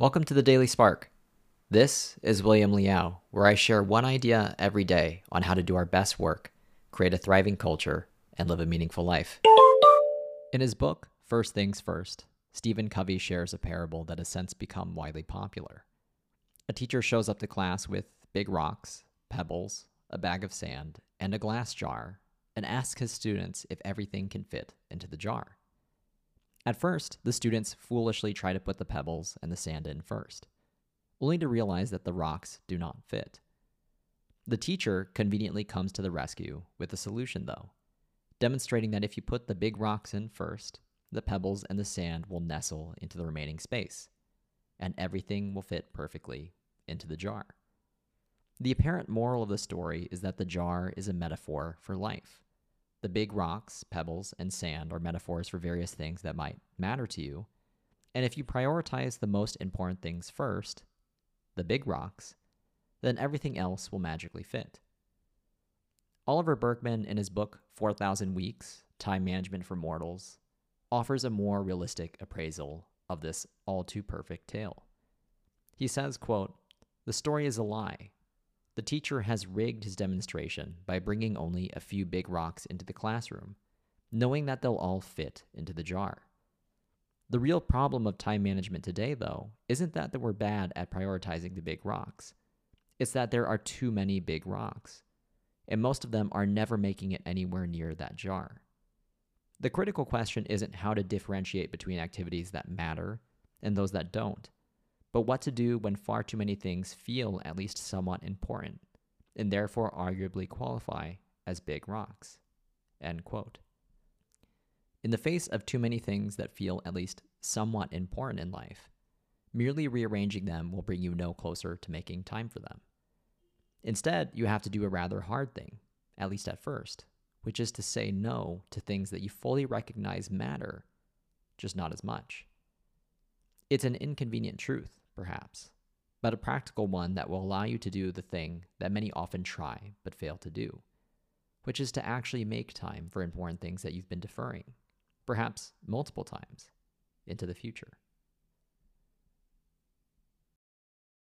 Welcome to the Daily Spark. This is William Liao, where I share one idea every day on how to do our best work, create a thriving culture, and live a meaningful life. In his book, First Things First, Stephen Covey shares a parable that has since become widely popular. A teacher shows up to class with big rocks, pebbles, a bag of sand, and a glass jar, and asks his students if everything can fit into the jar. At first, the students foolishly try to put the pebbles and the sand in first, only to realize that the rocks do not fit. The teacher conveniently comes to the rescue with a solution, though, demonstrating that if you put the big rocks in first, the pebbles and the sand will nestle into the remaining space, and everything will fit perfectly into the jar. The apparent moral of the story is that the jar is a metaphor for life. The big rocks, pebbles, and sand are metaphors for various things that might matter to you. And if you prioritize the most important things first, the big rocks, then everything else will magically fit. Oliver Burkeman, in his book 4,000 Weeks Time Management for Mortals, offers a more realistic appraisal of this all too perfect tale. He says, quote, The story is a lie, the teacher has rigged his demonstration by bringing only a few big rocks into the classroom, knowing that they'll all fit into the jar. The real problem of time management today, though, isn't that we're bad at prioritizing the big rocks. It's that there are too many big rocks, and most of them are never making it anywhere near that jar. The critical question isn't how to differentiate between activities that matter and those that don't but what to do when far too many things feel at least somewhat important, and therefore arguably qualify as big rocks. End quote. In the face of too many things that feel at least somewhat important in life, merely rearranging them will bring you no closer to making time for them. Instead, you have to do a rather hard thing, at least at first, which is to say no to things that you fully recognize matter, just not as much. It's an inconvenient truth, perhaps, but a practical one that will allow you to do the thing that many often try but fail to do, which is to actually make time for important things that you've been deferring, perhaps multiple times, into the future.